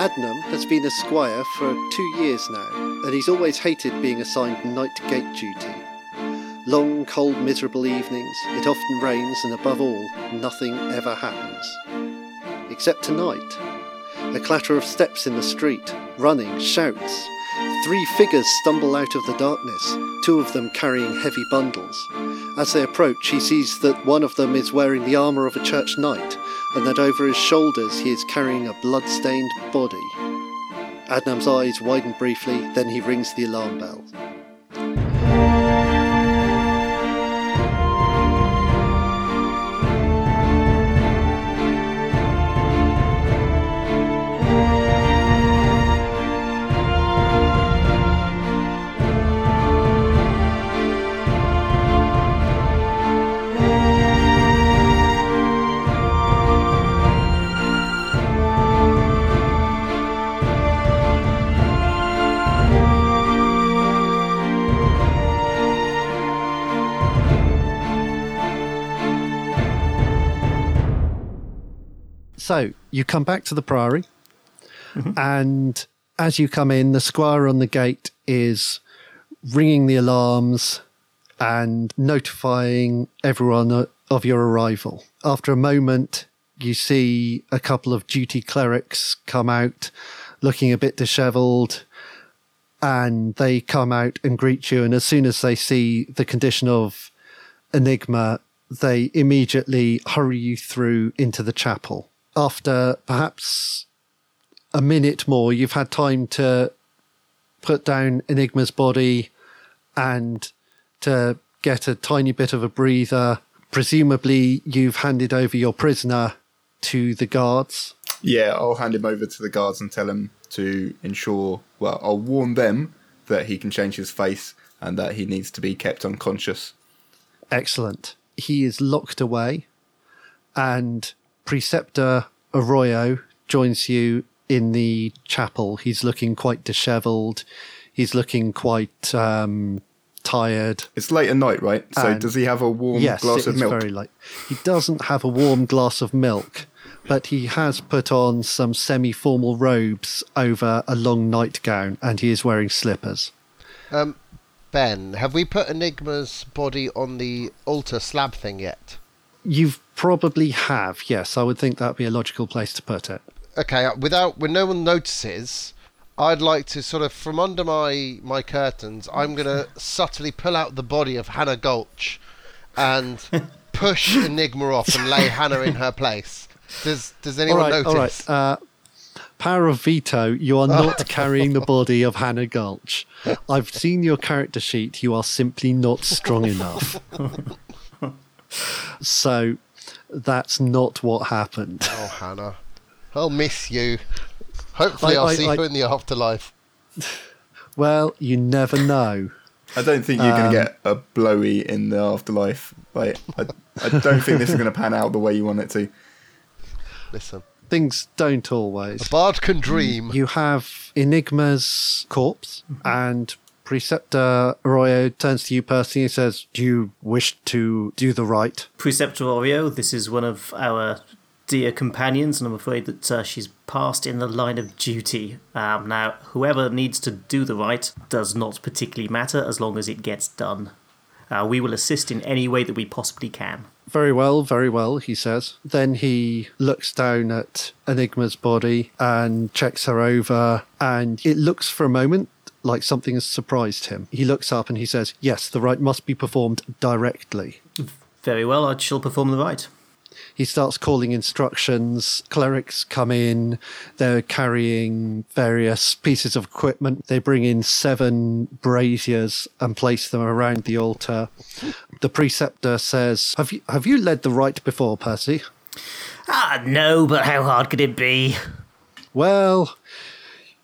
Adnam has been a squire for two years now, and he's always hated being assigned night gate duty. Long, cold, miserable evenings, it often rains, and above all, nothing ever happens. Except tonight. A clatter of steps in the street, running, shouts. Three figures stumble out of the darkness, two of them carrying heavy bundles. As they approach, he sees that one of them is wearing the armour of a church knight, and that over his shoulders he is carrying a blood-stained body. Adnam's eyes widen briefly, then he rings the alarm bell. So you come back to the Priory, and as you come in, the squire on the gate is ringing the alarms and notifying everyone of your arrival. After a moment, you see a couple of duty clerics come out looking a bit dishevelled and they come out and greet you. And as soon as they see the condition of Enigma, they immediately hurry you through into the chapel. After perhaps a minute more, you've had time to put down Enigma's body and to get a tiny bit of a breather. Presumably, you've handed over your prisoner to the guards. Yeah, I'll hand him over to the guards and tell him to ensure. Well, I'll warn them that he can change his face and that he needs to be kept unconscious. Excellent. He is locked away, and Preceptor Arroyo joins you in the chapel. He's looking quite dishevelled. He's looking quite um, tired. It's late at night, right? So And- does he have a warm yes, glass it of is milk? very late. He doesn't have a warm glass of milk, but he has put on some semi-formal robes over a long nightgown, and he is wearing slippers. Um, Ben, have we put Enigma's body on the altar slab thing yet? You probably have, yes. I would think that'd be a logical place to put it. Okay, uh, without when no one notices, I'd like to sort of from under my my curtains, I'm gonna subtly pull out the body of Hannah Gulch and push Enigma off and lay Hannah in her place. Does Does anyone right, all notice? right. Uh, power of veto. You are not carrying the body of Hannah Gulch. I've seen your character sheet. You are simply not strong enough. so that's not what happened. Oh, Hannah, I'll miss you. Hopefully, I- I'll I- see I- you in the afterlife. Well, you never know. I don't think you're Um, going to get a blowy in the afterlife. Like, I, I don't think this is going to pan out the way you want it to. Listen, Things don't always. a bard can dream. You have Enigma's corpse, and Preceptor Arroyo turns to you personally and says, Do you wish to do the rite? Preceptor Oreo, this is one of our dear companions, and I'm afraid that uh, she's passed in the line of duty. Um, now, whoever needs to do the rite does not particularly matter as long as it gets done. Uh, we will assist in any way that we possibly can. Very well, very well, he says. Then he looks down at Enigma's body and checks her over, and it looks for a moment like something has surprised him. He looks up and he says, Yes, the rite must be performed directly. Very well, I shall perform the rite. He starts calling instructions. Clerics come in. They're carrying various pieces of equipment. They bring in seven braziers and place them around the altar. The preceptor says, "Have you have you led the rite before, Percy?" Ah, no, but how hard could it be? Well,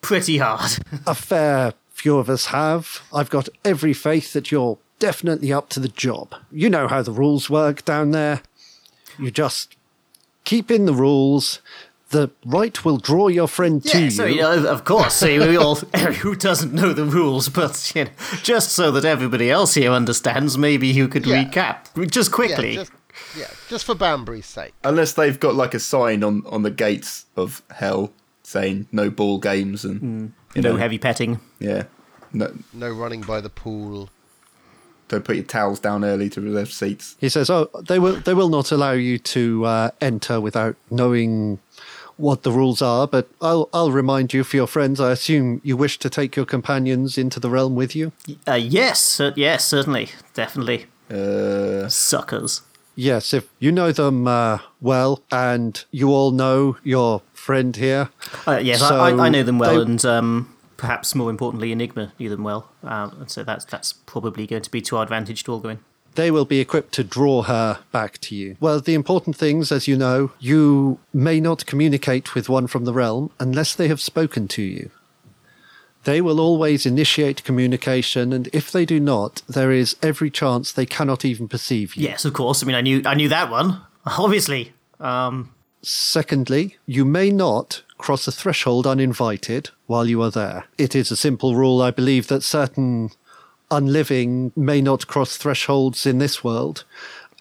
Pretty hard. a fair few of us have. I've got every faith that you're definitely up to the job. You know how the rules work down there. You just keep in the rules. The rite will draw your friend to Yeah, you. so you know, of course. So we all, who doesn't know the rules? But you know, just so that everybody else here understands, maybe you could Yeah. recap just quickly. Yeah, just, yeah, just for Banbury's sake. Unless they've got like a sign on, on the gates of hell saying no ball games and mm. You no know, heavy petting. Yeah, no, No running by the pool. don't put your towels down early to reserve seats. He says, "Oh, they will they will not allow you to uh, enter without knowing what the rules are. But I'll I'll remind you for your friends. I assume you wish to take your companions into the realm with you. Uh, yes, cer- yes, certainly, definitely. Uh, Suckers. Yes, if you know them uh, well, and you all know your friend here. Uh, yes, So I, I, know them well, they- and um, perhaps more importantly, Enigma knew them well, uh, and so that's that's probably going to be to our advantage to all go in. They will be equipped to draw her back to you. Well, the important things, as you know, you may not communicate with one from the realm unless they have spoken to you. They will always initiate communication, and if they do not, there is every chance they cannot even perceive you. Yes, of course. I mean, I knew I knew that one. Obviously, um, Secondly, you may not cross a threshold uninvited while you are there. It is a simple rule, I believe, that certain unliving may not cross thresholds in this world,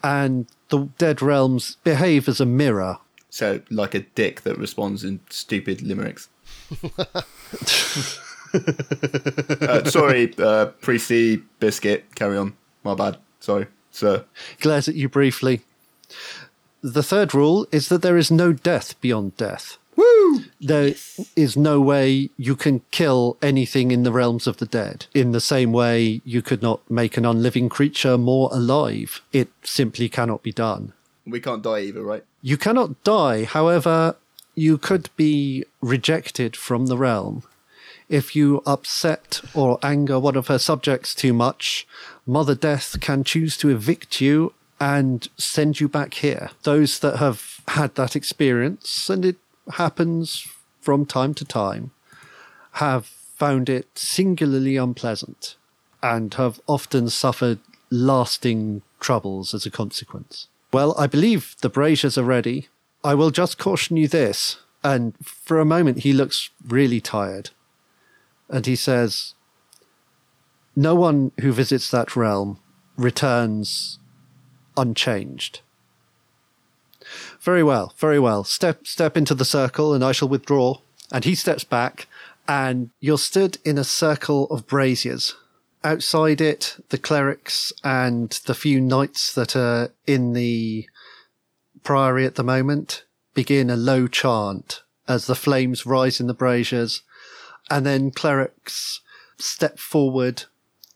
and the dead realms behave as a mirror. so like a dick that responds in stupid limericks. uh, sorry, uh, Priesty Biscuit. Carry on. My bad. Sorry, sir. Glares at you briefly. The third rule is that there is no death beyond death. Woo! There is no way you can kill anything in the realms of the dead. In the same way, you could not make an unliving creature more alive. It simply cannot be done. We can't die either, right? You cannot die, however, you could be rejected from the realm. If you upset or anger one of her subjects too much, Mother Death can choose to evict you and send you back here. Those that have had that experience, and it happens from time to time, have found it singularly unpleasant and have often suffered lasting troubles as a consequence. Well, I believe the braziers are ready. I will just caution you this. And for a moment, he looks really tired. And he says, No one who visits that realm returns unchanged. Very well, very well. Step step into the circle and I shall withdraw. And he steps back and you're stood in a circle of braziers. Outside it, the clerics and the few knights that are in the priory at the moment begin a low chant as the flames rise in the braziers. And then clerics step forward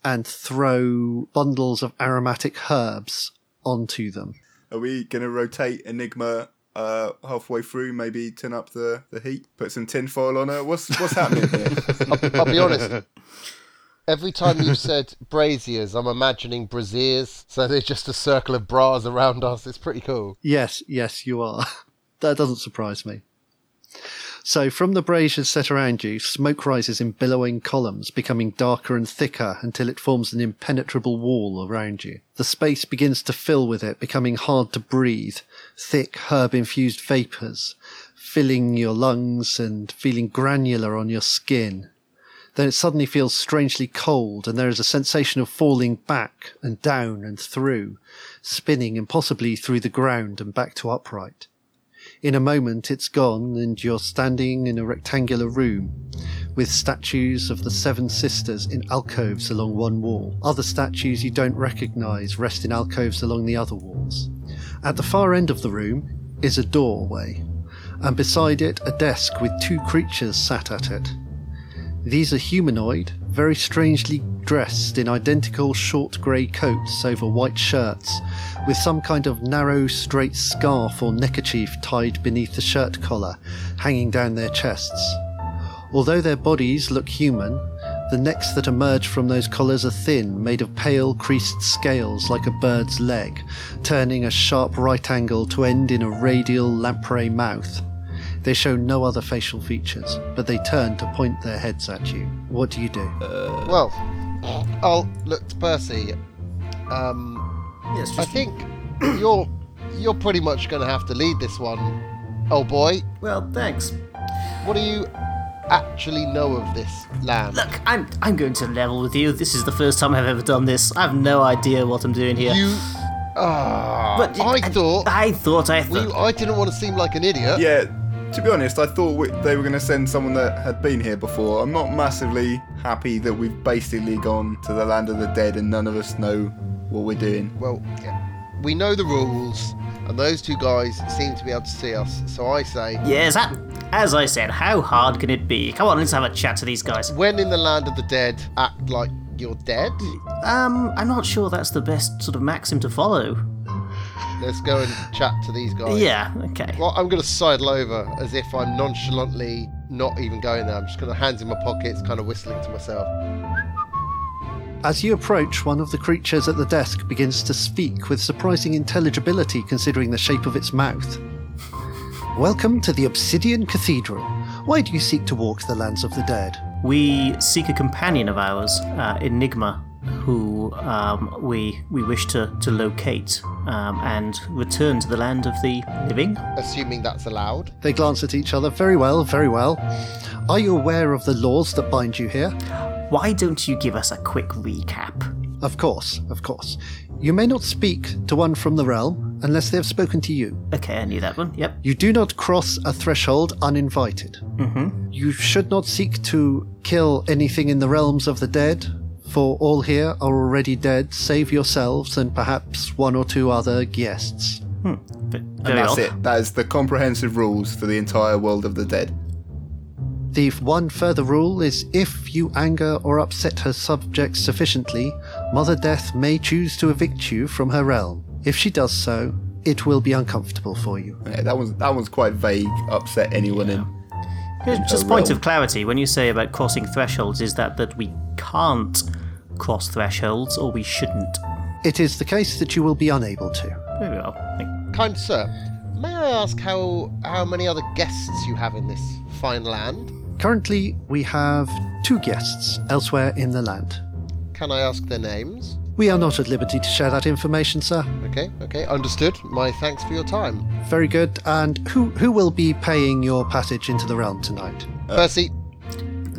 and throw bundles of aromatic herbs onto them. Are we going to rotate Enigma uh, halfway through? Maybe turn up the, the heat, put some tinfoil on her. What's what's happening here? I'll, I'll be honest. Every time you've said braziers, I'm imagining braziers. So they're just a circle of bras around us. It's pretty cool. Yes, yes, you are. that doesn't surprise me. So, from the braziers set around you, smoke rises in billowing columns, becoming darker and thicker until it forms an impenetrable wall around you. The space begins to fill with it, becoming hard to breathe, thick herb infused vapours, filling your lungs and feeling granular on your skin. Then it suddenly feels strangely cold, and there is a sensation of falling back and down and through, spinning impossibly through the ground and back to upright. In a moment, it's gone, and you're standing in a rectangular room with statues of the Seven Sisters in alcoves along one wall. Other statues you don't recognize rest in alcoves along the other walls. At the far end of the room is a doorway, and beside it, a desk with two creatures sat at it. These are humanoid, very strangely dressed in identical short grey coats over white shirts, with some kind of narrow, straight scarf or neckerchief tied beneath the shirt collar, hanging down their chests. Although their bodies look human, the necks that emerge from those collars are thin, made of pale, creased scales like a bird's leg, turning a sharp right angle to end in a radial lamprey mouth. They show no other facial features, but they turn to point their heads at you. What do you do? Well, I'll look to Percy. Um, yes, I just, think you're you're pretty much going to have to lead this one. Oh boy, well, thanks. what do you actually know of this land? Look, I'm I'm going to level with you. This is the first time I've ever done this. I have no idea what I'm doing here. You. Ah, But I thought. I thought I we, thought. I didn't want to seem like an idiot. yeah, to be honest, I thought we, they were going to send someone that had been here before. I'm not massively happy that we've basically gone to the land of the dead and none of us know what we're doing. Well, yeah. we know the rules, and those two guys seem to be able to see us. So I say, Yes, that, as I said, how hard can it be? Come on, let's have a chat to these guys. when in the land of the dead, act like you're dead. Um, I'm not sure that's the best sort of maxim to follow. Let's go and chat to these guys. Yeah, okay. Well, I'm going to sidle over as if I'm nonchalantly not even going there. I'm just going to hands in my pockets, kind of whistling to myself. As you approach, one of the creatures at the desk begins to speak with surprising intelligibility considering the shape of its mouth. Welcome to the Obsidian Cathedral. Why do you seek to walk the lands of the dead? We seek a companion of ours, uh, Enigma, who um, we we wish to, to locate um, and return to the land of the living. Assuming that's allowed. They glance at each other. Very well, very well. Are you aware of the laws that bind you here? Why don't you give us a quick recap? Of course, of course. You may not speak to one from the realm unless they have spoken to you. Okay, I knew that one. Yep. You do not cross a threshold uninvited. Mm-hmm. You should not seek to kill anything in the realms of the dead, for all here are already dead, save yourselves and perhaps one or two other guests. Hmm, v- And that's odd. it. That is the comprehensive rules for the entire world of the dead. The one further rule is if you anger or upset her subjects sufficiently, Mother Death may choose to evict you from her realm. If she does so, it will be uncomfortable for you. Yeah, that one's that one's quite vague. Upset anyone in. Here's Just her point realm. of clarity: when you say about crossing thresholds, is that that we can't cross thresholds, or we shouldn't? It is the case that you will be unable to. Very well. Thank- Kind sir, may I ask how how many other guests you have in this fine land? Currently, we have two guests elsewhere in the land. Can I ask their names? We are not at liberty to share that information, sir. Okay, okay, understood. My thanks for your time. Very good. And who who will be paying your passage into the realm tonight? Percy,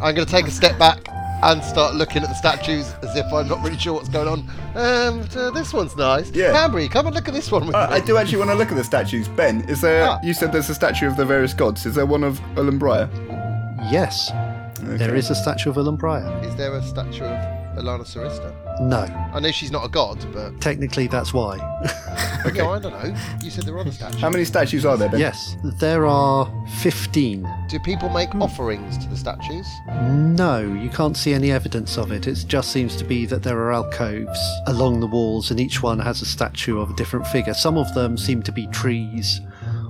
I'm going to take a step back and start looking at the statues as if I'm not really sure what's going on. Um, uh, this one's nice. Yeah. Banbury, come and look at this one with Uh, me. I do actually want to look at the statues. Ben, is there? Ah. You said there's a statue of the various gods. Is there one of Olumbria? Yes, there is a statue of Olumbria. Is there a statue of Alana Sarista? No, I know she's not a god, but technically that's why. yeah, I don't know. You said there were other statues. How many statues are there, Ben? yes, there are 15. Do people make Hmm. offerings to the statues? No, you can't see any evidence of it. It just seems to be that there are alcoves along the walls, and each one has a statue of a different figure. Some of them seem to be trees,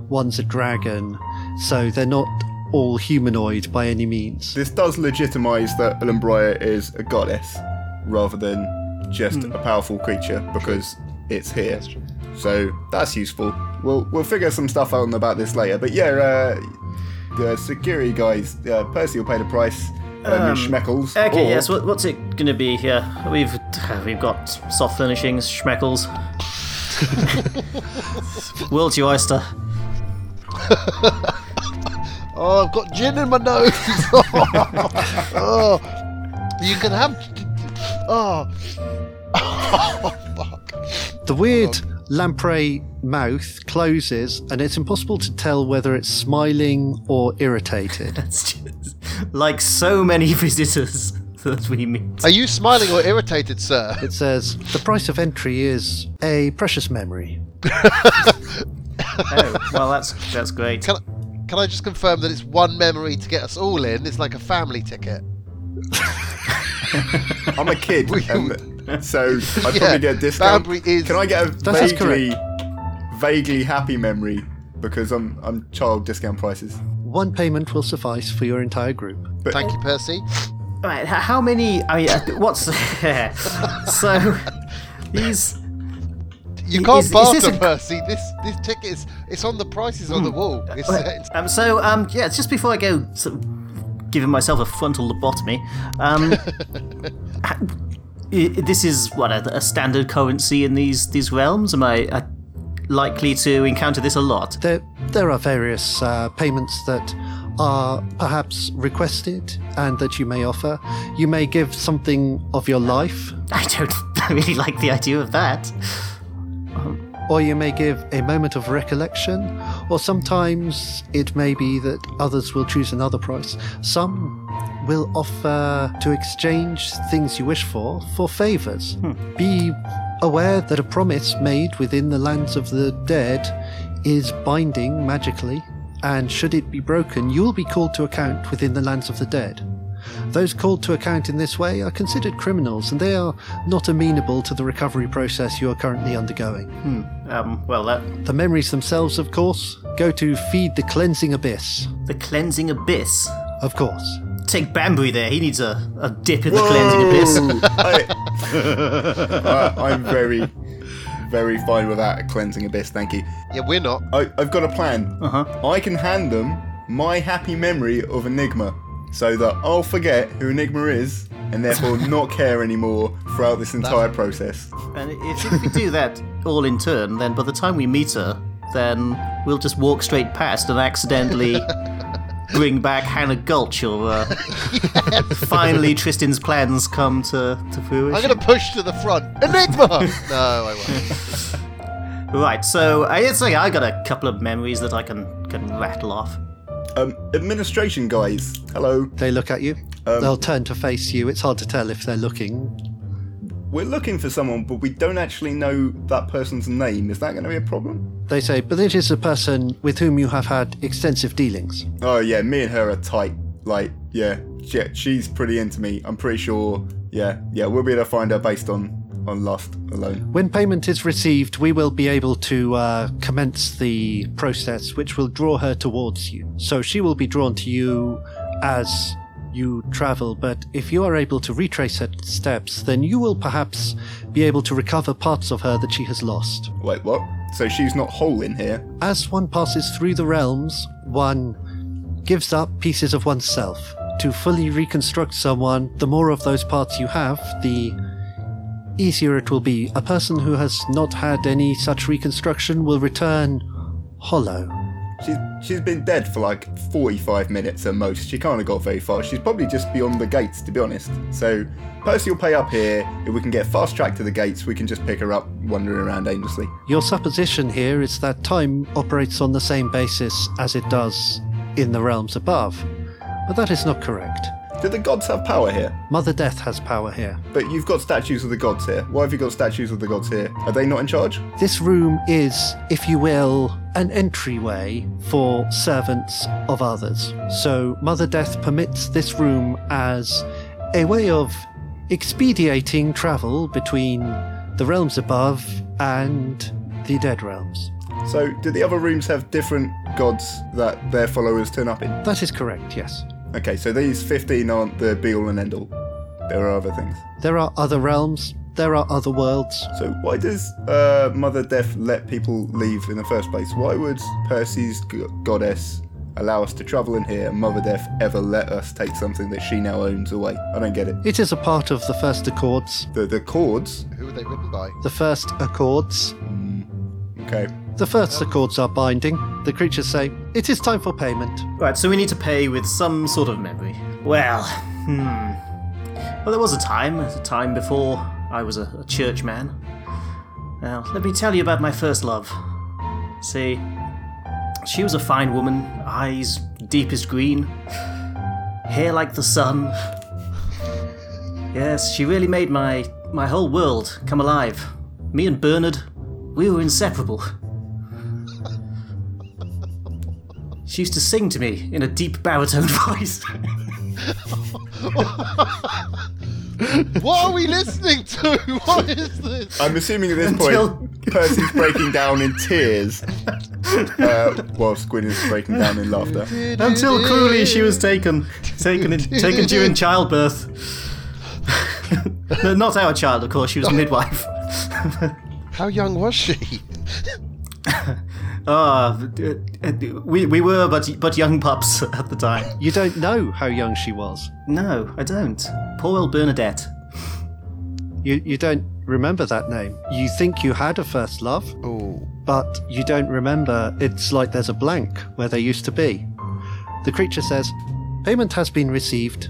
one's a dragon, so they're not all humanoid by any means. This does legitimize that Olumbria is a goddess rather than just a powerful creature because it's here. That's true. So that's useful. We'll we'll figure some stuff out about this later. But yeah, uh, the security guys, uh, Percy will pay the price. Um, schmeckles. Okay, or- yes. What, what's it going to be here? We've we've got soft furnishings, schmeckles. World to your oyster. Oh, I've got gin in my nose. oh, you can have. Oh, oh fuck. The weird lamprey mouth closes, and it's impossible to tell whether it's smiling or irritated. It's just like so many visitors that we meet. Are you smiling or irritated, sir? It says, The price of entry is a precious memory. Oh, well, that's that's great. Can, can I just confirm that it's one memory to get us all in? It's like a family ticket. I'm a kid, and so I'd Yeah, probably get a discount. Is- Can I get a That is vaguely, vaguely happy memory because I'm I'm child discount prices? One payment will suffice for your entire group. But Thank you, Percy. Right, how many? I mean, uh, what's so? These You can't is barter, this a- Percy. This this ticket is it's on the prices on the wall. It's, it's- Um, so, um, yeah, it's just before I go sort of giving myself a frontal lobotomy, um, ha- i- this is what a, a standard currency in these these realms. Am I uh, likely to encounter this a lot? There, there are various uh, payments that are perhaps requested and that you may offer. You may give something of your life. I don't really like the idea of that. Or you may give a moment of recollection, or sometimes it may be that others will choose another price. Some will offer to exchange things you wish for for favors. Hmm. Be aware that a promise made within the lands of the dead is binding magically, and should it be broken, you will be called to account within the lands of the dead. Those called to account in this way are considered criminals, and they are not amenable to the recovery process you are currently undergoing. Hmm. Um, well, that The memories themselves, of course, go to feed the cleansing abyss. the cleansing abyss. Of course. Take Bambry there. He needs a, a dip in the cleansing abyss. I, I, I'm very, very fine with that cleansing abyss. Thank you. Yeah, we're not. I, I've got a plan. Uh-huh. I can hand them my happy memory of Enigma, so that I'll forget who Enigma is, and therefore not care anymore throughout this entire process. And if, if we do that all in turn, then by the time we meet her, then we'll just walk straight past and accidentally bring back Hannah Gulch, or uh, finally Tristan's plans come to, to fruition. I'm going to push to the front. Enigma! no, I won't. Right, so I say I got a couple of memories that I can, can rattle off. Um, administration guys, hello. They look at you. Um, They'll turn to face you. It's hard to tell if they're looking. We're looking for someone, but we don't actually know that person's name. Is that going to be a problem? They say, but it is a person with whom you have had extensive dealings. Oh yeah, me and her are tight. Like, yeah, yeah, she's pretty into me. I'm pretty sure. Yeah, yeah, we'll be able to find her based on on lust alone. When payment is received, we will be able to uh, commence the process, which will draw her towards you. So she will be drawn to you as you travel, but if you are able to retrace her steps, then you will perhaps be able to recover parts of her that she has lost. Wait, what? So she's not whole in here? As one passes through the realms, one gives up pieces of oneself. To fully reconstruct someone, the more of those parts you have, the easier it will be. A person who has not had any such reconstruction will return hollow. She's she's been dead for like 45 minutes at most. She can't have got very far. She's probably just beyond the gates, to be honest. So Percy will pay up here. If we can get fast track to the gates, we can just pick her up wandering around aimlessly. Your supposition here is that time operates on the same basis as it does in the realms above. But that is not correct. Do the gods have power here? Mother Death has power here. But you've got statues of the gods here. Why have you got statues of the gods here? Are they not in charge? This room is, if you will, an entryway for servants of others. So Mother Death permits this room as a way of expediting travel between the realms above and the dead realms. So, do the other rooms have different gods that their followers turn up in? That is correct, yes. Okay, so these 15 aren't the be all and end all. There are other things. There are other realms, there are other worlds. So, why does uh, Mother Death let people leave in the first place? Why would Percy's g- goddess allow us to travel in here and Mother Death ever let us take something that she now owns away? I don't get it. It is a part of the first accords. The, the chords? Who were they written by? The first accords. Okay. The first accords are binding. The creatures say, It is time for payment. Right, so we need to pay with some sort of memory. Well, hmm. Well, there was a time, a time before I was a, a churchman. Now, let me tell you about my first love. See, she was a fine woman, eyes deepest green, hair like the sun. Yes, she really made my my whole world come alive. Me and Bernard, we were inseparable. She used to sing to me in a deep baritone voice. What are we listening to? What is this? I'm assuming at this Until- point Percy's breaking down in tears uh, whilst Gwyneth's breaking down in laughter. Until cruelly she was taken, taken, in, taken during childbirth. no, not our child, of course. She was a midwife. How young was she? Ah, uh, we we were but but young pups at the time. You don't know how young she was. No, I don't. Poor old Bernadette. You, you don't remember that name. You think you had a first love, Oh, but you don't remember. It's like there's a blank where there used to be. The creature says, Payment has been received.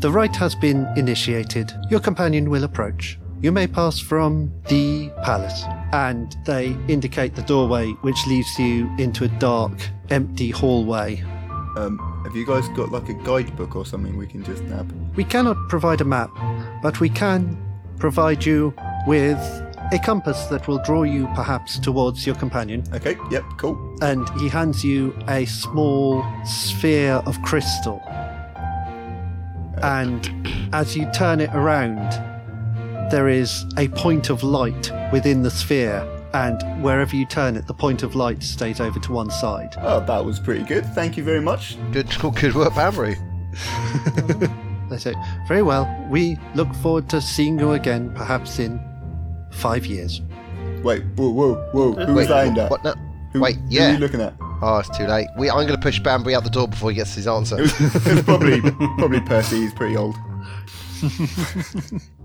The rite has been initiated. Your companion will approach. You may pass from the palace. And they indicate the doorway, which leads you into a dark, empty hallway. Um, have you guys got like a guidebook or something we can just nab? We cannot provide a map, but we can provide you with a compass that will draw you perhaps towards your companion. Okay, yep, cool. And he hands you a small sphere of crystal. And as you turn it around, there is a point of light within the sphere. And wherever you turn it, the point of light stays over to one side. Oh, that was pretty good. Thank you very much. Good, good work, Bambury. They say, Very well, we look forward to seeing you again, perhaps in five years. Wait, whoa, whoa, whoa. Who was Wait, that aimed what? No. Who, Wait, Who are you looking at? Oh, it's too late. We, I'm going to push Bambury out the door before he gets his answer. It was, it was probably probably Percy. He's pretty old.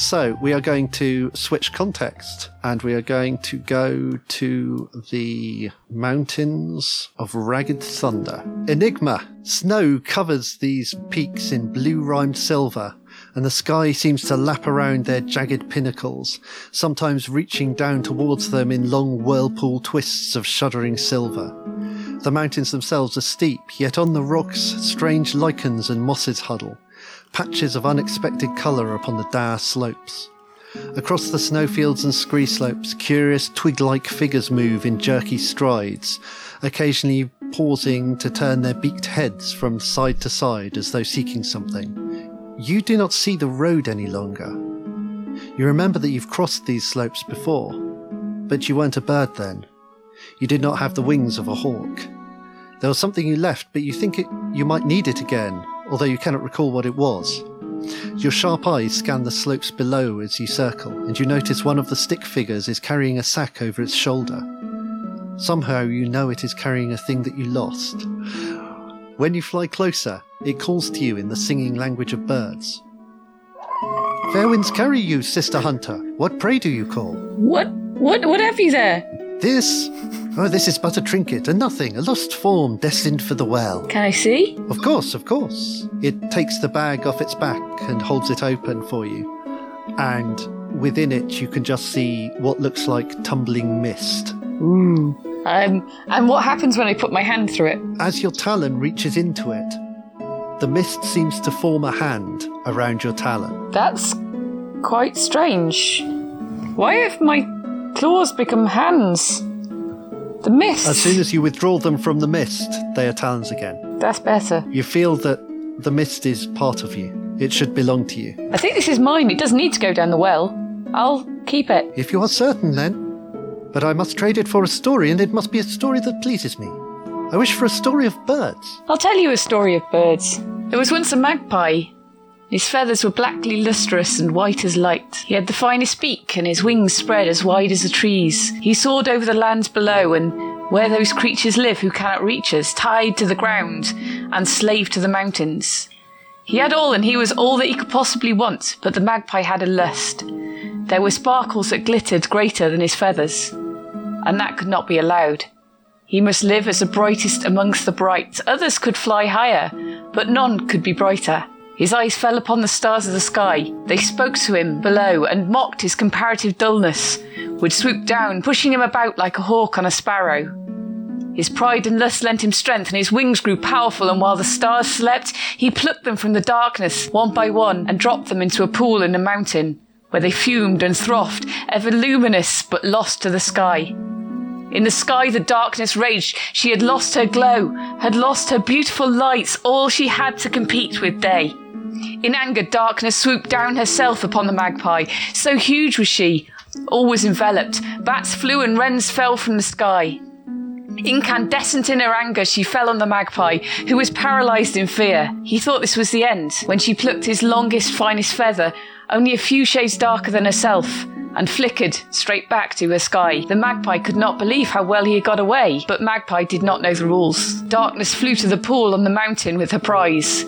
So we are going to switch context and we are going to go to the mountains of Ragged Thunder. Enigma. Snow covers these peaks in blue rimed silver and the sky seems to lap around their jagged pinnacles, sometimes reaching down towards them in long whirlpool twists of shuddering silver. The mountains themselves are steep, yet on the rocks strange lichens and mosses huddle patches of unexpected colour upon the dire slopes. Across the snowfields and scree slopes, curious twig like figures move in jerky strides, occasionally pausing to turn their beaked heads from side to side as though seeking something. You do not see the road any longer. You remember that you've crossed these slopes before, but you weren't a bird then. You did not have the wings of a hawk. There was something you left, but you think it, you might need it again, although you cannot recall what it was. Your sharp eyes scan the slopes below as you circle, and you notice one of the stick figures is carrying a sack over its shoulder. Somehow you know it is carrying a thing that you lost. When you fly closer, it calls to you in the singing language of birds. Fair winds carry you, sister hunter. What prey do you call? What? What? What have you there? This? Oh, this is but a trinket, a nothing, a lost form destined for the well. Can I see? Of course, of course. It takes the bag off its back and holds it open for you. And within it, you can just see what looks like tumbling mist. Ooh. Um, and what happens when I put my hand through it? As your talon reaches into it, the mist seems to form a hand around your talon. That's quite strange. Why have my claws become hands? The mist. As soon as you withdraw them from the mist, they are talons again. That's better. You feel that the mist is part of you. It should belong to you. I think this is mine. It doesn't need to go down the well. I'll keep it. If you are certain, then. But I must trade it for a story, and it must be a story that pleases me. I wish for a story of birds. I'll tell you a story of birds. There was once a magpie. His feathers were blackly lustrous and white as light. He had the finest beak, and his wings spread as wide as the trees. He soared over the lands below, and where those creatures live who cannot reach us, tied to the ground, and slave to the mountains. He had all, and he was all that he could possibly want, but the magpie had a lust. There were sparkles that glittered greater than his feathers, and that could not be allowed. He must live as the brightest amongst the bright. Others could fly higher, but none could be brighter. His eyes fell upon the stars of the sky. They spoke to him below and mocked his comparative dullness, would swoop down, pushing him about like a hawk on a sparrow. His pride and lust lent him strength, and his wings grew powerful, and while the stars slept, he plucked them from the darkness, one by one, and dropped them into a pool in the mountain, where they fumed and frothed, ever luminous but lost to the sky. In the sky, the darkness raged. She had lost her glow, had lost her beautiful lights, all she had to compete with day. In anger, darkness swooped down herself upon the magpie. So huge was she, all was enveloped. Bats flew and wrens fell from the sky. Incandescent in her anger, she fell on the magpie, who was paralyzed in fear. He thought this was the end when she plucked his longest, finest feather, only a few shades darker than herself, and flickered straight back to her sky. The magpie could not believe how well he had got away, but Magpie did not know the rules. Darkness flew to the pool on the mountain with her prize.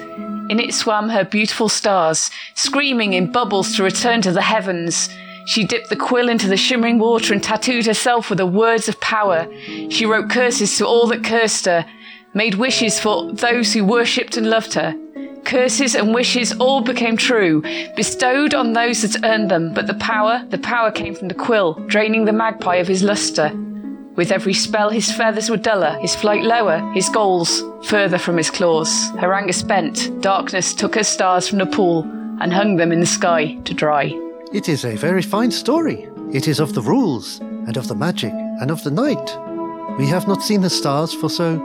In it swam her beautiful stars, screaming in bubbles to return to the heavens. She dipped the quill into the shimmering water and tattooed herself with the words of power. She wrote curses to all that cursed her, made wishes for those who worshipped and loved her. Curses and wishes all became true, bestowed on those that earned them, but the power, the power came from the quill, draining the magpie of his luster. With every spell, his feathers were duller, his flight lower, his goals further from his claws. Her anger spent, darkness took her stars from the pool and hung them in the sky to dry. It is a very fine story. It is of the rules, and of the magic, and of the night. We have not seen the stars for so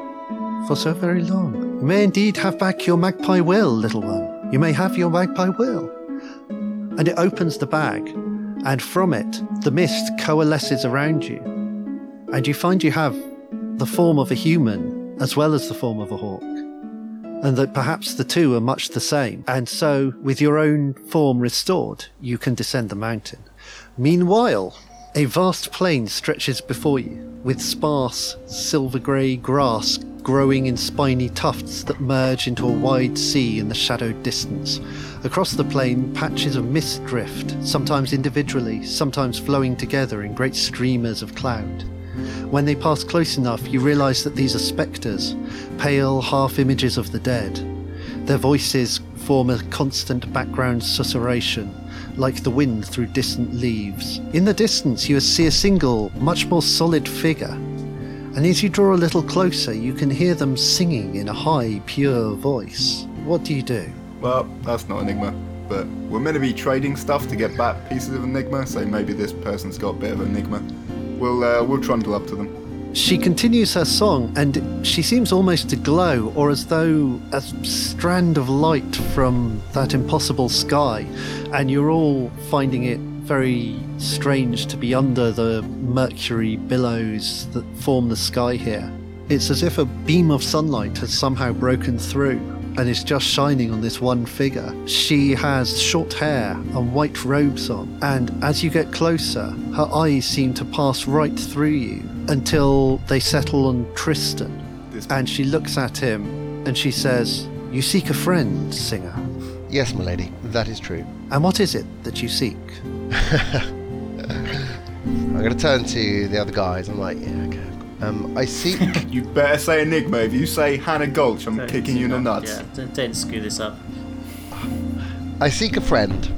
for so very long. You may indeed have back your magpie will, little one. You may have your magpie will. And it opens the bag, and from it the mist coalesces around you. And you find you have the form of a human as well as the form of a hawk. And that perhaps the two are much the same. And so, with your own form restored, you can descend the mountain. Meanwhile, a vast plain stretches before you, with sparse, silver grey grass growing in spiny tufts that merge into a wide sea in the shadowed distance. Across the plain, patches of mist drift, sometimes individually, sometimes flowing together in great streamers of cloud. When they pass close enough, you realize that these are spectres, pale half images of the dead. Their voices form a constant background susurration, like the wind through distant leaves. In the distance, you see a single, much more solid figure. And as you draw a little closer, you can hear them singing in a high, pure voice. What do you do? Well, that's not Enigma. But we're meant to be trading stuff to get back pieces of Enigma, so maybe this person's got a bit of Enigma. We'll uh, we'll trundle up to them. She continues her song, and she seems almost to glow, or as though a strand of light from that impossible sky. And you're all finding it very strange to be under the mercury billows that form the sky here. It's as if a beam of sunlight has somehow broken through and is just shining on this one figure. She has short hair and white robes on, and as you get closer, her eyes seem to pass right through you until they settle on Tristan. And she looks at him and she says, You seek a friend, singer. Yes, my lady, that is true. And what is it that you seek? I'm going to turn to the other guys. I'm like, yeah, okay. Um, I seek. You better say Enigma. If you say Hannah Gulch, I'm Don't- kicking you in the nuts. Yeah, don't, don't screw this up. I seek a friend.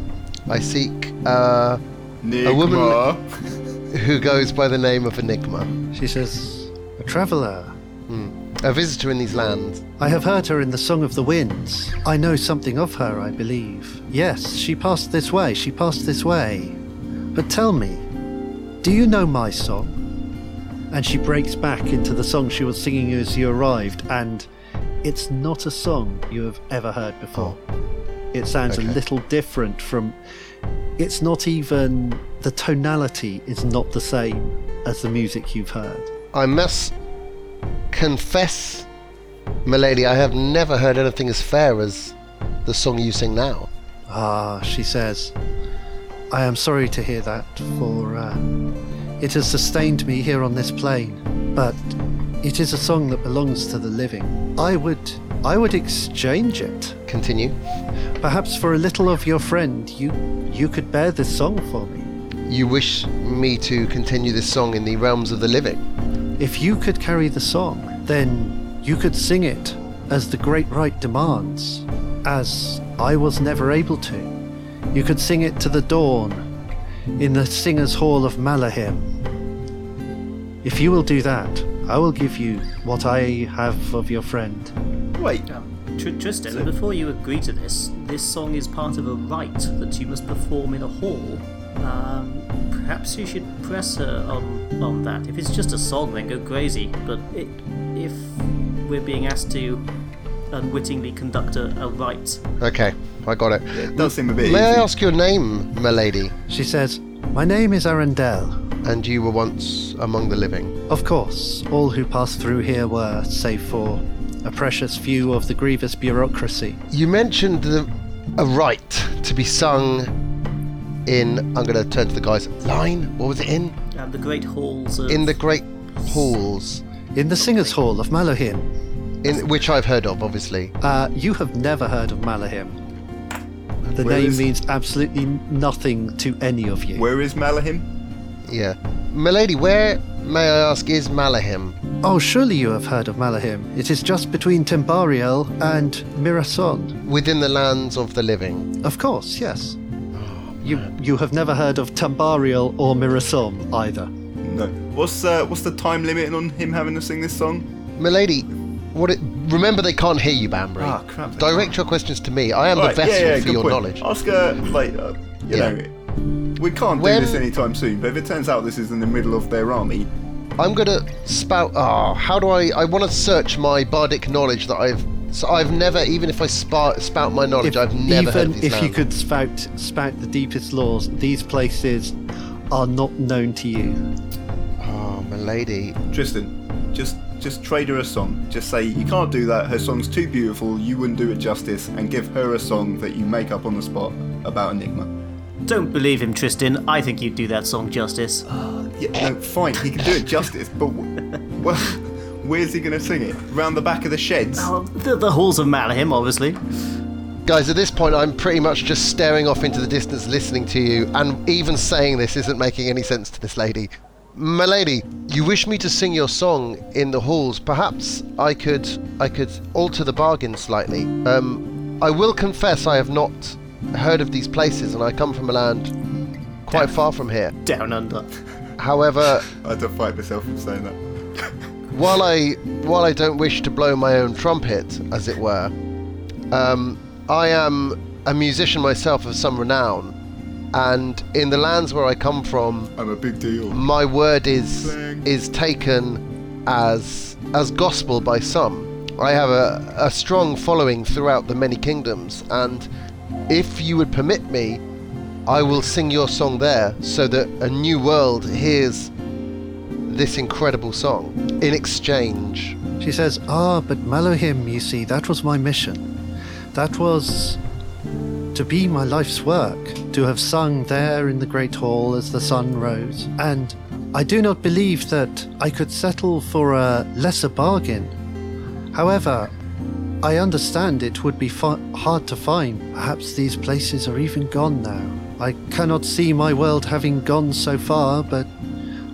I seek uh, Enigma. woman- who goes by the name of Enigma, She says, A traveller. a visitor in these lands. I have heard her in the Song of the Winds. I know something of her, I believe. Yes, she passed this way, she passed this way. But tell me, do you know my song? And she breaks back into the song she was singing as you arrived, and it's not a song you have ever heard before. It sounds a little different from. It's not even. The tonality is not the same as the music you've heard. I must confess, milady, I have never heard anything as fair as the song you sing now. Ah, she says, I am sorry to hear that, for uh, it has sustained me here on this plane. But it is a song that belongs to the living. I would, I would exchange it. Continue. Perhaps for a little of your friend, you, you could bear this song for me. You wish me to continue this song in the realms of the living. If you could carry the song, then you could sing it as the great rite demands, as I was never able to. You could sing it to the dawn in the Singers' Hall of Malahim. If you will do that, I will give you what I have of your friend. Wait, Um, Tr- Tristan, before you agree to this, this song is part of a rite that you must perform in a hall. Um, perhaps you should press her on, on that. If it's just a song, then go crazy. But it, if we're being asked to unwittingly conduct a, a rite, Okay, I got it. it does seem a bit May I easy. ask your name, milady? She says, My name is Arundel. And you were once among the living. Of course, all who passed through here were, save for a precious few of the grievous bureaucracy. You mentioned the, a rite to be sung in. I'm going to turn to the guys. Line? What was it in? and the great halls of In the great halls, In the Singers' Hall of Malahim. In which I've heard of, obviously. Uh, you have never heard of Malahim. The Where name is- means absolutely nothing to any of you. Where is Malahim? Yeah. Milady, where, may I ask, is Malahim? Oh, surely you have heard of Malahim. It is just between Timbariel and Mirason. Within the lands of the living. Of course, yes. You you have never heard of Tambariel or Mirason either. No. What's uh, what's the time limit on him having to sing this song? Milady, what it, remember they can't hear you, Banbury. Ah, crap, Direct can't. your questions to me. I am Right, the vessel yeah, yeah, for good your point. knowledge. Ask her, like, uh, you Yeah. know, we can't When- do this anytime soon. But if it turns out this is in the middle of their army, I'm gonna spout. Ah, how do I? I want to search my bardic knowledge that I've. So I've never, even if I spout, spout my knowledge, I've never even of these if you could spout spout the deepest laws, these places are not known to you. Oh, milady. Tristan, just just trade her a song. Just say you can't do that. Her song's too beautiful. You wouldn't do it justice, and give her a song that you make up on the spot about Enigma. Don't believe him, Tristan. I think you'd do that song justice. Uh, yeah, no, fine. He can do it justice, but w- well, where's he gonna sing it? Round the back of the sheds? Well, the, the halls of Malahim, obviously. Guys, at this point, I'm pretty much just staring off into the distance, listening to you, and even saying this isn't making any sense to this lady. Milady, you wish me to sing your song in the halls. Perhaps I could, I could alter the bargain slightly. Um, I will confess I have not heard of these places, and I come from a land quite far from here. Down under. However, I had to fight myself from saying that. while I while I don't wish to blow my own trumpet, as it were, um, I am a musician myself of some renown, and in the lands where I come from, I'm a big deal. my word is Slang. is taken as as gospel by some. I have a, a strong following throughout the many kingdoms, and if you would permit me, I will sing your song there so that a new world hears this incredible song in exchange. She says, Ah, but Malahim, you see, that was my mission. That was to be my life's work, to have sung there in the great hall as the sun rose. And I do not believe that I could settle for a lesser bargain. However, I understand it would be fi- hard to find. Perhaps these places are even gone now. I cannot see my world having gone so far, but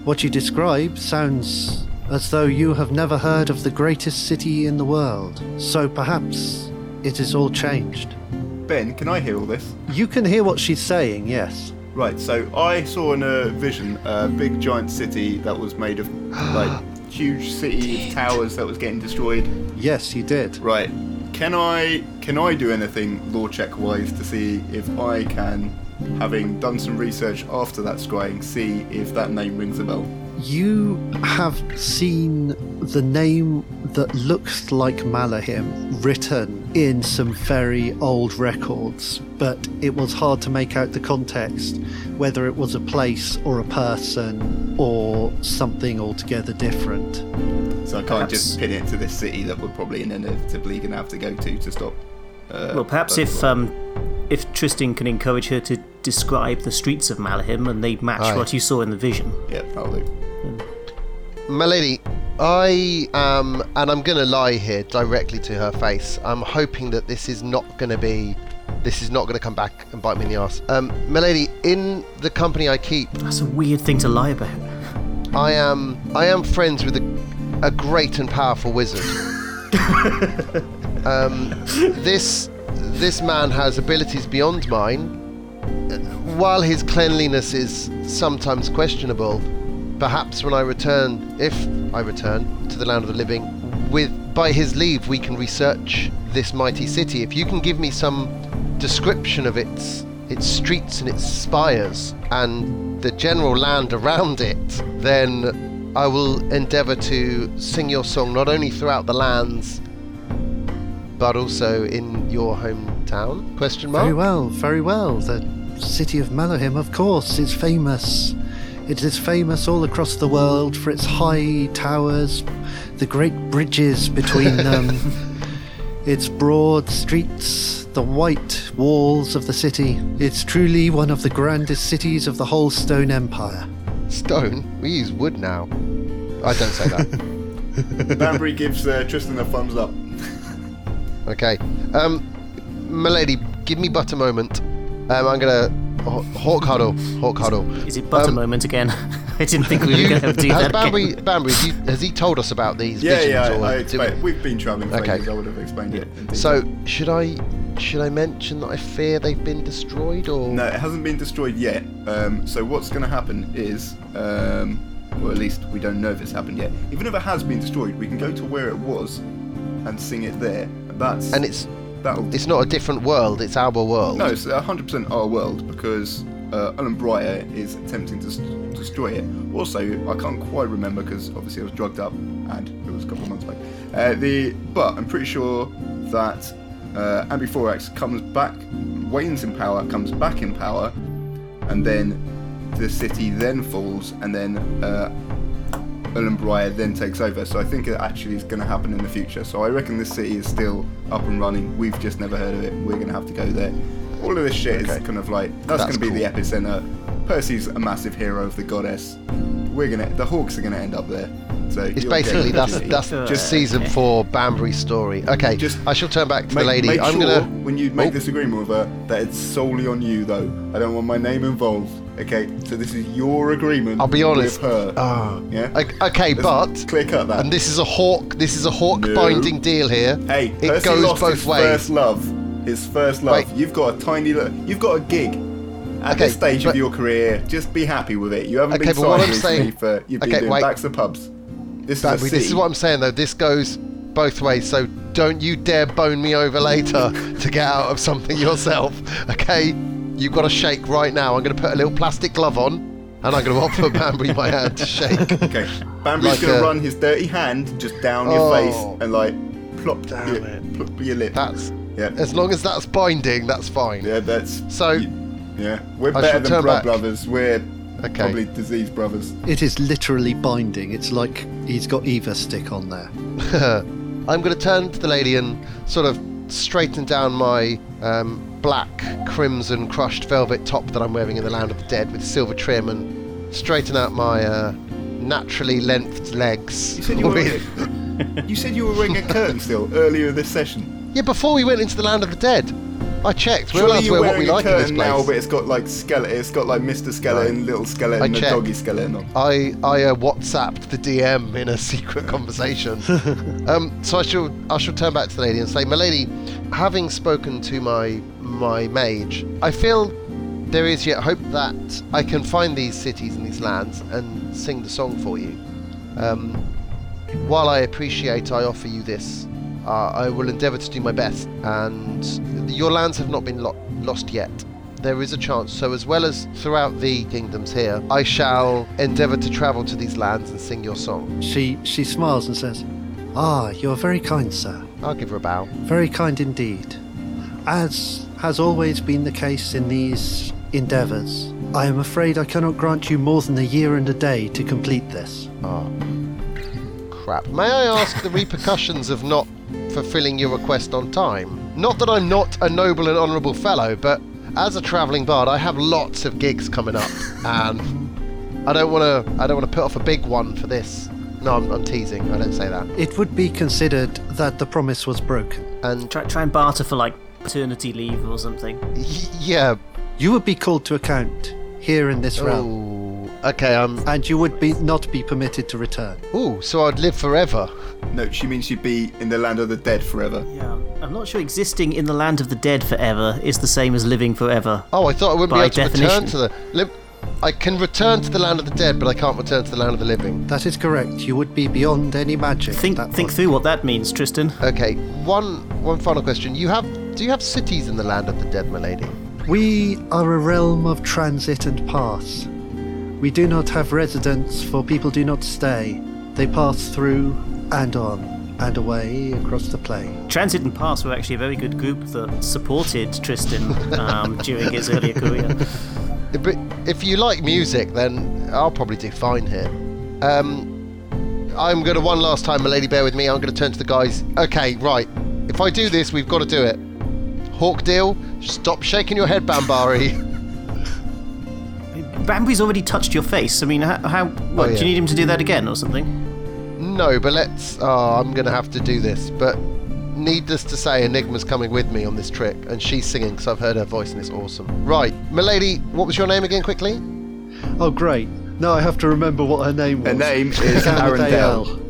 what you describe sounds as though you have never heard of the greatest city in the world. So perhaps it is all changed. Ben, can I hear all this? You can hear what she's saying, yes. Right, so I saw in a vision a big giant city that was made of like huge city of towers that was getting destroyed. Yes, you did. Right. Can I can I do anything lore check wise to see if I can, having done some research after that scrying, see if that name rings a bell? You have seen the name that looks like Malahim written in some very old records, but it was hard to make out the context, whether it was a place or a person or something altogether different. So I can't Perhaps- just pin it to this city that we're probably inevitably gonna have to go to to stop. Uh, Well, perhaps if um, if Tristan can encourage her to describe the streets of Malahim and they match Aye. what you saw in the vision. yeah, that'll do. My lady, I am, and I'm going to lie here directly to her face. I'm hoping that this is not going to be, this is not going to come back and bite me in the ass. Um, my lady, in the company I keep, That's a weird thing to lie about. I am, I am friends with a, a great and powerful wizard. um, this, this man has abilities beyond mine. While his cleanliness is sometimes questionable, perhaps when I return, if I return to the land of the living, with by his leave we can research this mighty city. If you can give me some description of its its streets and its spires and the general land around it, then I will endeavour to sing your song not only throughout the lands but also in your hometown? Question mark. Very well, very well. The city of Malahim, of course, is famous. It is famous all across the world for its high towers, the great bridges between them, its broad streets, the white walls of the city. It's truly one of the grandest cities of the whole Stone Empire. Stone. We use wood now. I don't say that. Banbury gives uh, Tristan a thumbs up. Okay. Um, milady, give me but a moment. Um, I'm gonna Haw- hawk huddle, hawk huddle. Is it butter Um, moment again? I didn't think we were going to do has that Banbury, again. Banbury, has he, has he told us about these Yeah, visions? yeah. or I, I do- explained, we've been travelling for Okay. ages. I would have explained it. So should I should I mention that I fear they've been destroyed or No, it hasn't been destroyed yet. Um, so what's going to happen is, um, well, at least we don't know if it's happened yet. Even if it has been destroyed, we can go to where it was and sing it there. That's and it's that'll. it's not a different world, it's our world. no, it's 100% our world because uh, Alan Breyer is attempting to s- destroy it. Also, I can't quite remember because obviously I was drugged up and it was a couple of months back. Uh, the but I'm pretty sure that uh, Ambiphorax comes back, wanes in power, comes back in power, and then the city then falls, and then uh, Alan Breyer then takes over. So I think it actually is going to happen in the future. So I reckon this city is still up and running. We've just never heard of it. We're going to have to go there. All of this shit is kind of like that's, That's going to be the epicenter. Percy's a massive hero of the goddess. We're gonna the Hawks are going to end up there. So It's basically that's opportunity. that's just season four Banbury's story. Okay, Just I shall turn back to Make, the lady. make I'm sure gonna when you make Oh. this agreement with her that it's solely on you though. I don't want my name involved. Okay, so this is your agreement. I'll be honest. With her. Ah. yeah. Okay, Let's but clear cut that. and this is a hawk. This is a hawk No. binding deal here. Hey, it Percy goes lost both his ways. first love. His first love. Wait. You've got a tiny. li- You've got a gig. At Okay, this stage but- of your career, just be happy with it. You haven't Okay, been signed recently saying- for you've been Okay, doing wait. backs to pubs. This is a this is what I'm saying though. This goes both ways. So don't you dare bone me over later to get out of something yourself. Okay, you've got to shake right now. I'm going to put a little plastic glove on, and I'm going to offer Banbury my hand to shake. Okay, Banbury's Like gonna a- run his dirty hand just down Oh. your face and like plop, down your, it. plop your lip. That's yeah, as long as that's binding, that's fine. yeah, that's So- you- yeah, we're I better than turn blood brothers. We're Okay. probably disease brothers. It is literally binding. It's like he's got Evo-Stik on there. I'm going to turn to the lady and sort of straighten down my um, black, crimson, crushed velvet top that I'm wearing in the Land of the Dead with silver trim and straighten out my uh, naturally lengthed legs. You said you were. you said you were wearing a curtain still earlier this session. yeah, before we went into the Land of the Dead, I checked. We're Surely allowed to wear what we like in this curtain now, but it's got like skeleton. It's got like Mr. Skeleton, Little I Skeleton, and checked. Doggy Skeleton on. I I uh, WhatsApped the DM in a secret conversation. um, so I shall I shall turn back to the lady and say, my lady, having spoken to my my mage, I feel there is yet hope that I can find these cities and these lands and sing the song for you. Um, while I appreciate I offer you this, uh, I will endeavour to do my best. And your lands have not been lo- lost yet. There is a chance. So, as well as throughout the kingdoms here, I shall endeavour to travel to these lands and sing your song. She she smiles and says, "Ah, you are very kind, sir. I'll give her a bow. Very kind indeed. As has always been the case in these endeavours, I am afraid I cannot grant you more than a year and a day to complete this. Ah, crap. May I ask the repercussions of not fulfilling your request on time? Not that I'm not a noble and honourable fellow, but as a travelling bard, I have lots of gigs coming up, and I don't want to. I don't want to put off a big one for this. No, I'm, I'm teasing. I don't say that. It would be considered that the promise was broken. And Try, try and barter for like paternity leave or something. y- yeah. You would be called to account here in this realm, Oh, okay. I'm. and you would be not be permitted to return. Ooh, so I'd live forever. No, she means you'd be in the land of the dead forever. Yeah, I'm not sure existing in the land of the dead forever is the same as living forever. Oh, I thought I wouldn't be able to return to the. Li- I can return to the land of the dead, but I can't return to the land of the living. That is correct. You would be beyond any magic. Think think point. through what that means, Tristan. Okay, one one final question. You have do you have cities in the land of the dead, my lady? We are a realm of transit and pass. We do not have residence, for people do not stay. They pass through and on and away across the plain. Transit and Pass were actually a very good group that supported Tristan um, during his earlier career. But if you like music, then I'll probably do fine here. Um, I'm gonna one last time, my lady, bear with me. I'm gonna turn to the guys. Okay, right. If I do this, we've got to do it. Hawk deal. Stop shaking your head, Banbury. Banbury's already touched your face. I mean, how? how what, Oh, yeah. Do you need him to do that again or something? No, but let's. Oh, I'm gonna have to do this. But needless to say, Enigma's coming with me on this trip, and she's singing because I've heard her voice and it's awesome. Right, milady, what was your name again, quickly? Oh, great. No, I have to remember what her name was. Her name is Arundel. Arundel.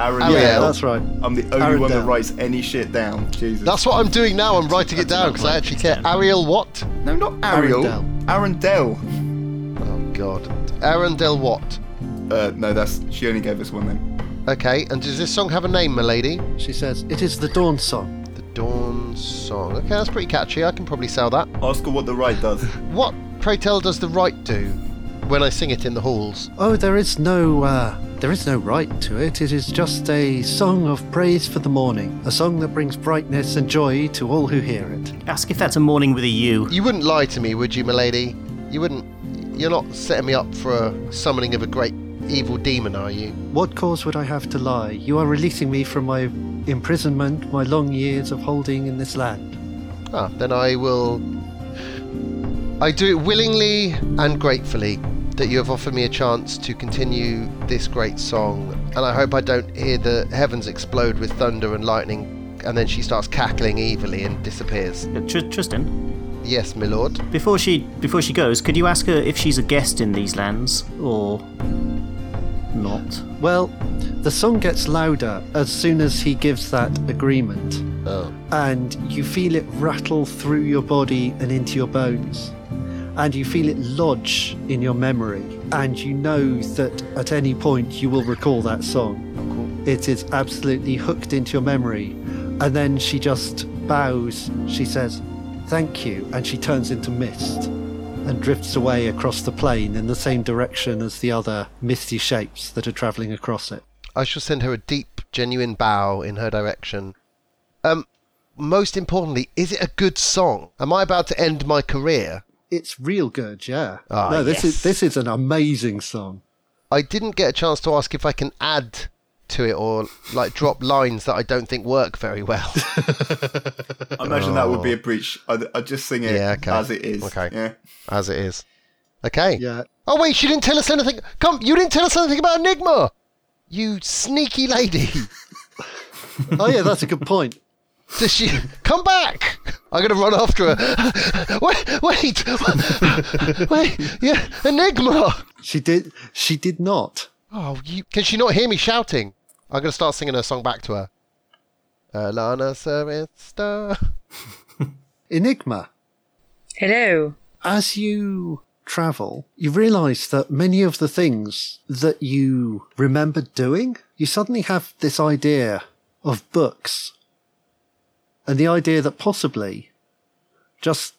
Ariel. Yeah, that's right. I'm the only one that writes any shit down. Jesus. That's what I'm doing now. I'm writing it down because I actually care. Ariel what? no, not Ariel. Arundel. Arundel. God. Arundel what? Uh, no, that's she only gave us one then. Okay, and does this song have a name, milady? She says, It is the dawn song. The Dawn Song. Okay, that's pretty catchy. I can probably sell that. Ask her what the right does. What, pray tell, does the right do when I sing it in the halls? Oh, there is no, uh, there is no right to it. It is just a song of praise for the morning. A song that brings brightness and joy to all who hear it. Ask if that's a morning with a U. You wouldn't lie to me, would you, milady? You wouldn't. You're not setting me up for a summoning of a great evil demon, are you? What cause would I have to lie? You are releasing me from my imprisonment, my long years of holding in this land. Ah, then I will. I do it willingly and gratefully that you have offered me a chance to continue this great song, and I hope I don't hear the heavens explode with thunder and lightning, and then she starts cackling evilly and disappears. Tr- Tristan, Yes, my lord. before she before she goes, could you ask her if she's a guest in these lands or not? Well, the song gets louder as soon as he gives that agreement, Oh. and you feel it rattle through your body and into your bones. And you feel it lodge in your memory, and you know that at any point you will recall that song. It is absolutely hooked into your memory. And then she just bows. She says, Thank you. And she turns into mist and drifts away across the plain in the same direction as the other misty shapes that are travelling across it. I shall send her a deep, genuine bow in her direction. Um, most importantly, is it a good song? Am I about to end my career? It's real good, yeah. Ah, no, this yes. is this is an amazing song. I didn't get a chance to ask if I can add to it or like drop lines that I don't think work very well. I imagine that would be a oh. breach. I'd, I'd just sing it Yeah, okay. as it is. Okay. Yeah. as it is. Okay. Yeah. Oh wait, she didn't tell us anything. Come, you didn't tell us anything about Enigma. You sneaky lady. Oh yeah, that's a good point. Does she come back? I'm gonna run after her. wait, wait, wait. Yeah, Enigma. She did she did not. Oh, you, can she not hear me shouting? I'm gonna start singing a song back to her. Alana Sarista. Enigma. Hello. As you travel, you realize that many of the things that you remember doing, you suddenly have this idea of books. And the idea that possibly just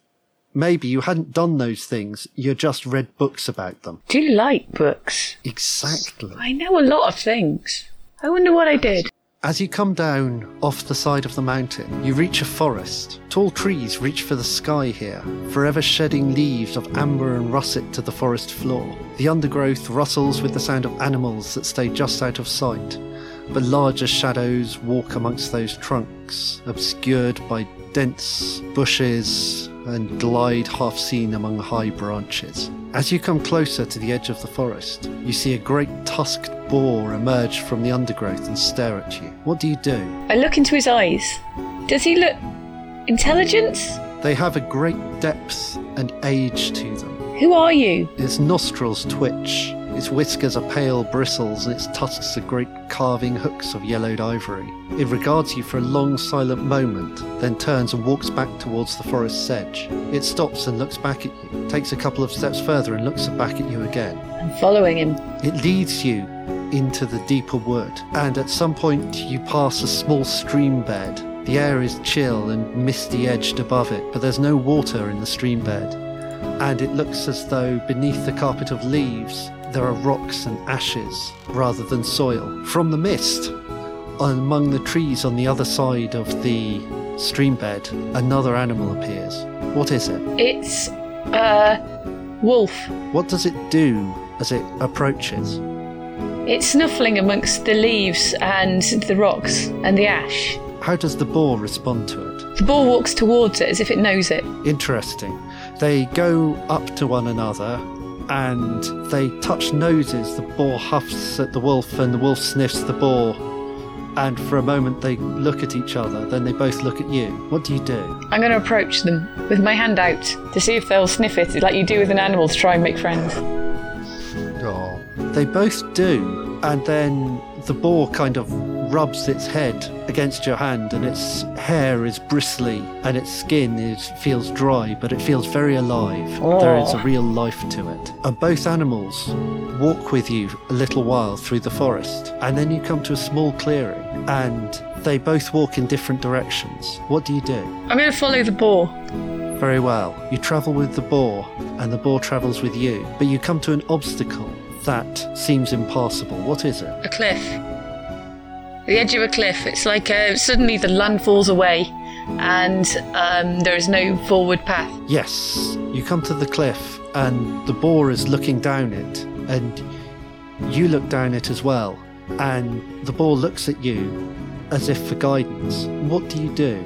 maybe you hadn't done those things, you just read books about them. Do you like books? Exactly. I know a lot of things. I wonder what I did. As you come down off the side of the mountain, you reach a forest. Tall trees reach for the sky here, forever shedding leaves of amber and russet to the forest floor. The undergrowth rustles with the sound of animals that stay just out of sight, but larger shadows walk amongst those trunks, obscured by dense bushes and glide half seen among high branches. As you come closer to the edge of the forest, you see a great tusked boar emerge from the undergrowth and stare at you. What do you do? I look into his eyes. Does he look intelligent? They have a great depth and age to them. Who are you? Its nostrils twitch, its whiskers are pale bristles, and its tusks are great carving hooks of yellowed ivory. It regards you for a long silent moment, then turns and walks back towards the forest's edge. It stops and looks back at you, takes a couple of steps further and looks back at you again. I'm following him. It leads you into the deeper wood, and at some point you pass a small stream bed. The air is chill and misty edged above it, but there's no water in the stream bed. And it looks as though beneath the carpet of leaves there are rocks and ashes rather than soil. From the mist, among the trees on the other side of the stream bed, another animal appears. What is it? It's a wolf. What does it do as it approaches? It's snuffling amongst the leaves and the rocks and the ash. How does the boar respond to it? The boar walks towards it as if it knows it. Interesting. They go up to one another and they touch noses. The boar huffs at the wolf and the wolf sniffs the boar. And for a moment they look at each other, then they both look at you. What do you do? I'm going to approach them with my hand out to see if they'll sniff it like you do with an animal to try and make friends. Oh, They both do, and then the boar kind of rubs its head against your hand, and its hair is bristly, and its skin is feels dry, but it feels very alive. There is a oh. real life to it. And both animals walk with you a little while through the forest, and then you come to a small clearing, and they both walk in different directions. What do you do? I'm going to follow the boar. Very well. You travel with the boar, and the boar travels with you, but you come to an obstacle that seems impassable. What is it? A cliff. The edge of a cliff. It's like uh, suddenly the land falls away and um, there is no forward path. Yes, you come to the cliff, and the boar is looking down it, and you look down it as well, and the boar looks at you as if for guidance. What do you do?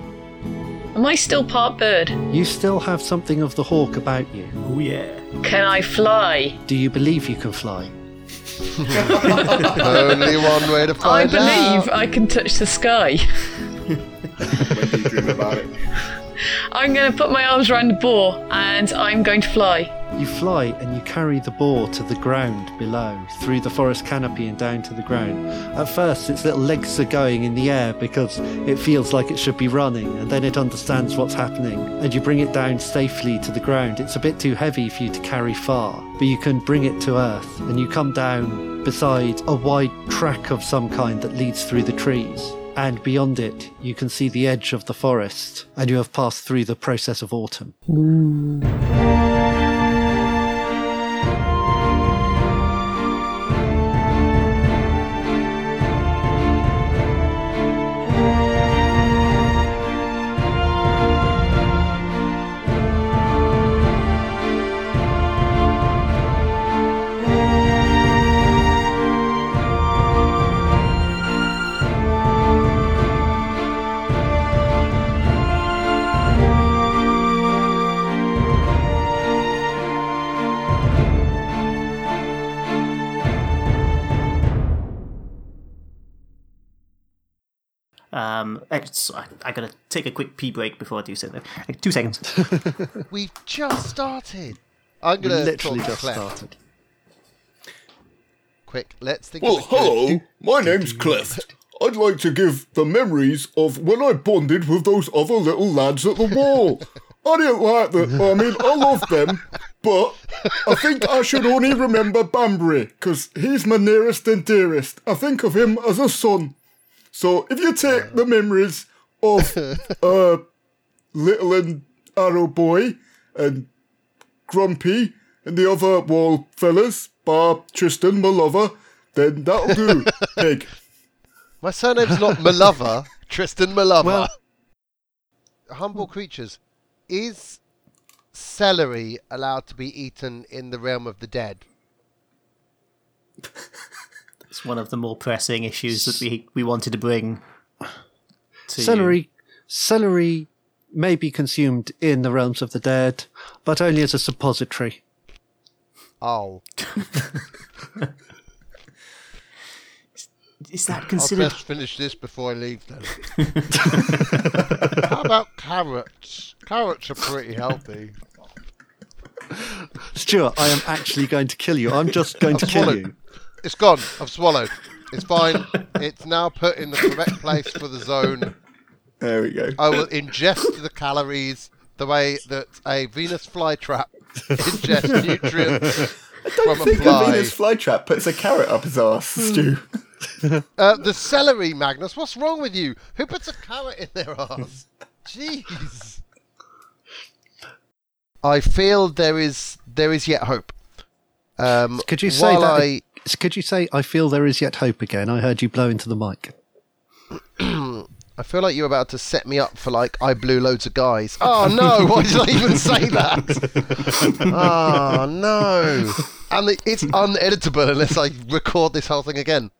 Am I still part bird? You still have something of the hawk about you. Oh yeah. Can I fly? Do you believe you can fly? Only one way to find out. I believe out. I can touch the sky. When do you dream about it? I'm going to put my arms around the boar and I'm going to fly. You fly and you carry the boar to the ground below, through the forest canopy and down to the ground. At first, its little legs are going in the air because it feels like it should be running, and then it understands what's happening, and you bring it down safely to the ground. It's a bit too heavy for you to carry far, but you can bring it to earth, and you come down beside a wide track of some kind that leads through the trees. And beyond it, you can see the edge of the forest, and you have passed through the process of autumn. Um, it's, I, I gotta take a quick pee break before I do so. though. Like, Two seconds. We've just started. I'm gonna literally just Clef. started. Quick, let's think. Well, of a good- hello, my name's Cliff. I'd like to give the memories of when I bonded with those other little lads at the wall. I didn't like that. I mean, I love them, but I think I should only remember Banbury because he's my nearest and dearest. I think of him as a son. So if you take the memories of uh, Little and Arrow Boy and Grumpy and the other wall fellas, bar Tristan, my lover, then that'll do, Pig. My surname's not Malova, Tristan Malova. Well- Humble creatures. Is celery allowed to be eaten in the realm of the dead? It's one of the more pressing issues that we, we wanted to bring to you. Celery, celery may be consumed in the realms of the dead, but only as a suppository. Oh, Is that considered? I'll considered? best finish this before I leave then. How about carrots? Carrots are pretty healthy. Stuart, I am actually going to kill you. I'm just going to I've kill you. It's gone. I've swallowed. It's fine. It's now put in the correct place for the zone. There we go. I will ingest the calories the way that a Venus flytrap ingests nutrients I don't from think a fly. Venus flytrap puts a carrot up his ass, Stu. Uh, the celery, Magnus. What's wrong with you? Who puts a carrot in their ass? Jeez. I feel there is there is yet hope. Um, Could you say that? I, Could you say, I feel there is yet hope again? I heard you blow into the mic. I feel like you're about to set me up for like I blew loads of guys. Oh no! Why did I even say that? oh no! And the, it's uneditable unless I record this whole thing again.